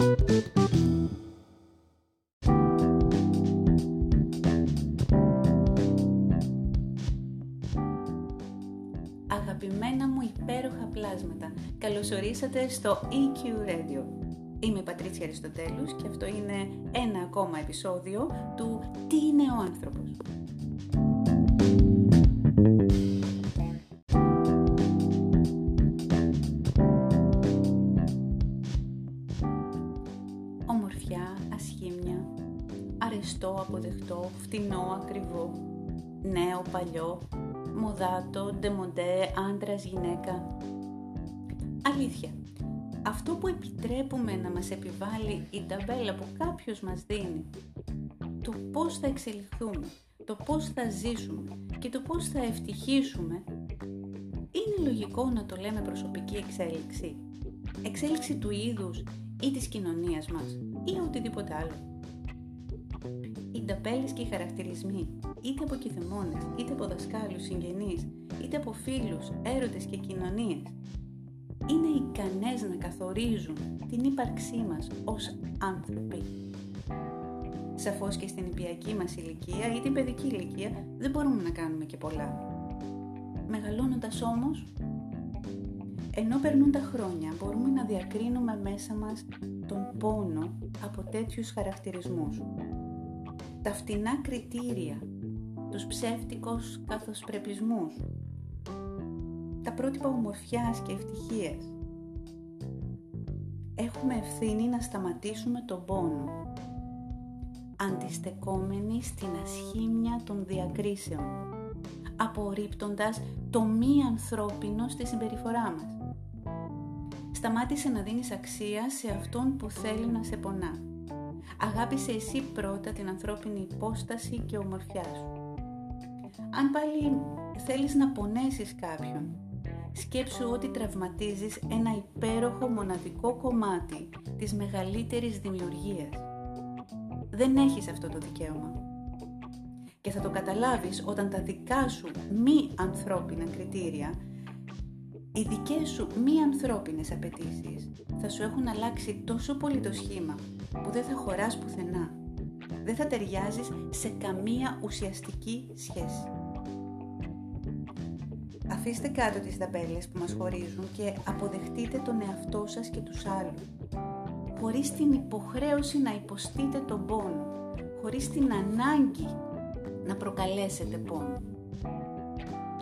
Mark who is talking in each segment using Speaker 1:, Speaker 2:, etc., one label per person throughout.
Speaker 1: Αγαπημένα μου υπέροχα πλάσματα, καλωσορίσατε στο EQ Radio. Είμαι η Πατρίτσια Αριστοτέλους και αυτό είναι ένα ακόμα επεισόδιο του «Τι είναι ο άνθρωπος». Αρεστό, αποδεκτό, φτηνό, ακριβό, νέο, παλιό, μοδάτο, ντεμοντέ, άντρας, γυναίκα. Αλήθεια, αυτό που επιτρέπουμε να μας επιβάλλει η ταμπέλα που κάποιος μας δίνει, το πώς θα εξελιχθούμε, το πώς θα ζήσουμε και το πώς θα ευτυχίσουμε, είναι λογικό να το λέμε προσωπική εξέλιξη. Εξέλιξη του είδους ή της κοινωνίας μας ή οτιδήποτε άλλο. Οι ταπέλες και οι χαρακτηρισμοί, είτε από κηδεμόνες, είτε από δασκάλους, συγγενείς, είτε από φίλους, έρωτες και κοινωνίες, είναι ικανές να καθορίζουν την ύπαρξή μας ως άνθρωποι. Σαφώς και στην υπιακή μας ηλικία ή την παιδική ηλικία δεν μπορούμε να κάνουμε και πολλά. Μεγαλώνοντας όμως, ενώ περνούν τα χρόνια μπορούμε να διακρίνουμε μέσα μας τον πόνο από τέτοιους χαρακτηρισμούς. Τα φτηνά κριτήρια, τους ψεύτικους καθοσπρεπισμούς, τα πρότυπα ομορφιάς και ευτυχίας. Έχουμε ευθύνη να σταματήσουμε τον πόνο, αντιστεκόμενοι στην ασχήμια των διακρίσεων, απορρίπτοντας το μη ανθρώπινο στη συμπεριφορά μας. Σταμάτησε να δίνεις αξία σε αυτόν που θέλει να σε πονά. Αγάπησε εσύ πρώτα την ανθρώπινη υπόσταση και ομορφιά σου. Αν πάλι θέλεις να πονέσεις κάποιον, σκέψου ότι τραυματίζεις ένα υπέροχο μοναδικό κομμάτι της μεγαλύτερης δημιουργίας. Δεν έχεις αυτό το δικαίωμα. Και θα το καταλάβεις όταν τα δικά σου μη ανθρώπινα κριτήρια, οι δικές σου μη ανθρώπινες απαιτήσεις θα σου έχουν αλλάξει τόσο πολύ το σχήμα που δεν θα χωράς πουθενά. Δεν θα ταιριάζεις σε καμία ουσιαστική σχέση. Αφήστε κάτω τις ταμπέλες που μας χωρίζουν και αποδεχτείτε τον εαυτό σας και τους άλλους. Χωρίς την υποχρέωση να υποστείτε τον πόνο. Χωρίς την ανάγκη να προκαλέσετε πόνο.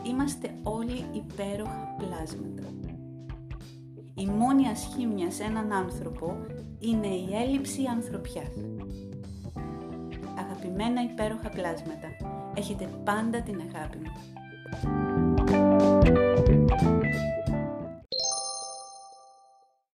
Speaker 1: Είμαστε όλοι υπέροχα πλάσματα. Η μόνη ασχήμια σε έναν άνθρωπο είναι η έλλειψη ανθρωπιάς. Αγαπημένα υπέροχα πλάσματα, έχετε πάντα την αγάπη μου. Thank you.